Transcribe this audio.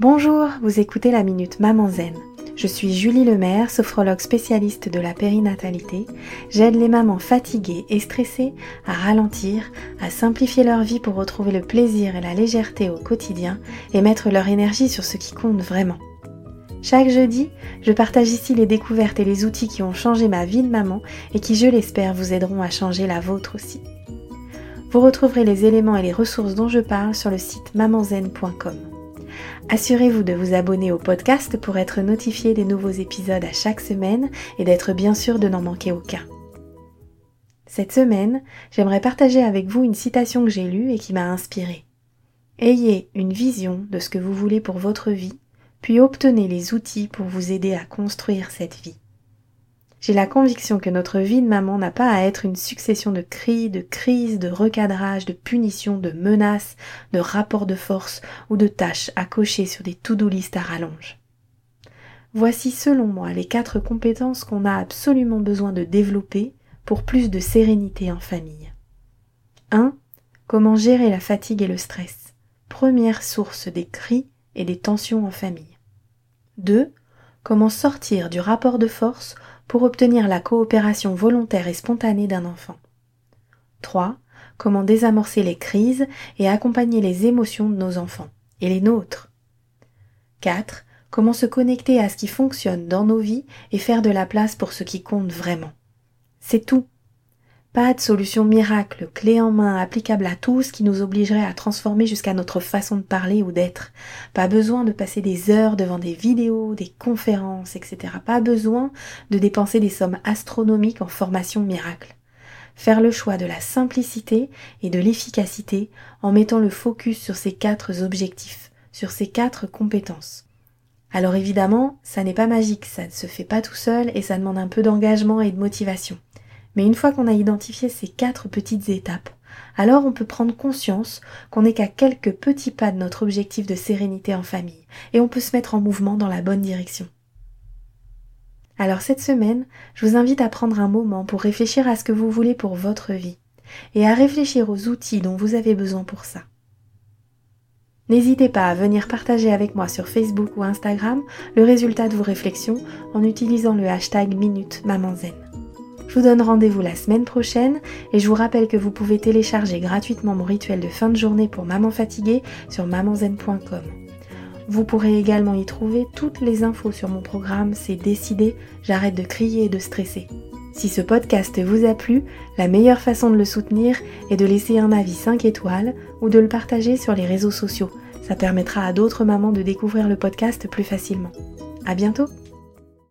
Bonjour, vous écoutez la Minute Maman Zen. Je suis Julie Lemaire, sophrologue spécialiste de la périnatalité. J'aide les mamans fatiguées et stressées à ralentir, à simplifier leur vie pour retrouver le plaisir et la légèreté au quotidien et mettre leur énergie sur ce qui compte vraiment. Chaque jeudi, je partage ici les découvertes et les outils qui ont changé ma vie de maman et qui, je l'espère, vous aideront à changer la vôtre aussi. Vous retrouverez les éléments et les ressources dont je parle sur le site mamanzen.com. Assurez-vous de vous abonner au podcast pour être notifié des nouveaux épisodes à chaque semaine et d'être bien sûr de n'en manquer aucun. Cette semaine, j'aimerais partager avec vous une citation que j'ai lue et qui m'a inspirée. Ayez une vision de ce que vous voulez pour votre vie, puis obtenez les outils pour vous aider à construire cette vie. J'ai la conviction que notre vie de maman n'a pas à être une succession de cris, de crises, de recadrage, de punitions, de menaces, de rapports de force ou de tâches à cocher sur des to-do list à rallonge. Voici selon moi les quatre compétences qu'on a absolument besoin de développer pour plus de sérénité en famille. 1. Comment gérer la fatigue et le stress, première source des cris et des tensions en famille. 2. Comment sortir du rapport de force pour obtenir la coopération volontaire et spontanée d'un enfant. 3. Comment désamorcer les crises et accompagner les émotions de nos enfants et les nôtres. 4. Comment se connecter à ce qui fonctionne dans nos vies et faire de la place pour ce qui compte vraiment. C'est tout. Pas de solution miracle, clé en main, applicable à tous qui nous obligerait à transformer jusqu'à notre façon de parler ou d'être. Pas besoin de passer des heures devant des vidéos, des conférences, etc. Pas besoin de dépenser des sommes astronomiques en formation miracle. Faire le choix de la simplicité et de l'efficacité en mettant le focus sur ces quatre objectifs, sur ces quatre compétences. Alors évidemment, ça n'est pas magique, ça ne se fait pas tout seul et ça demande un peu d'engagement et de motivation. Mais une fois qu'on a identifié ces quatre petites étapes, alors on peut prendre conscience qu'on n'est qu'à quelques petits pas de notre objectif de sérénité en famille, et on peut se mettre en mouvement dans la bonne direction. Alors cette semaine, je vous invite à prendre un moment pour réfléchir à ce que vous voulez pour votre vie, et à réfléchir aux outils dont vous avez besoin pour ça. N'hésitez pas à venir partager avec moi sur Facebook ou Instagram le résultat de vos réflexions en utilisant le hashtag Minute je vous donne rendez-vous la semaine prochaine et je vous rappelle que vous pouvez télécharger gratuitement mon rituel de fin de journée pour maman fatiguée sur mamanzen.com. Vous pourrez également y trouver toutes les infos sur mon programme C'est décidé, j'arrête de crier et de stresser. Si ce podcast vous a plu, la meilleure façon de le soutenir est de laisser un avis 5 étoiles ou de le partager sur les réseaux sociaux. Ça permettra à d'autres mamans de découvrir le podcast plus facilement. À bientôt!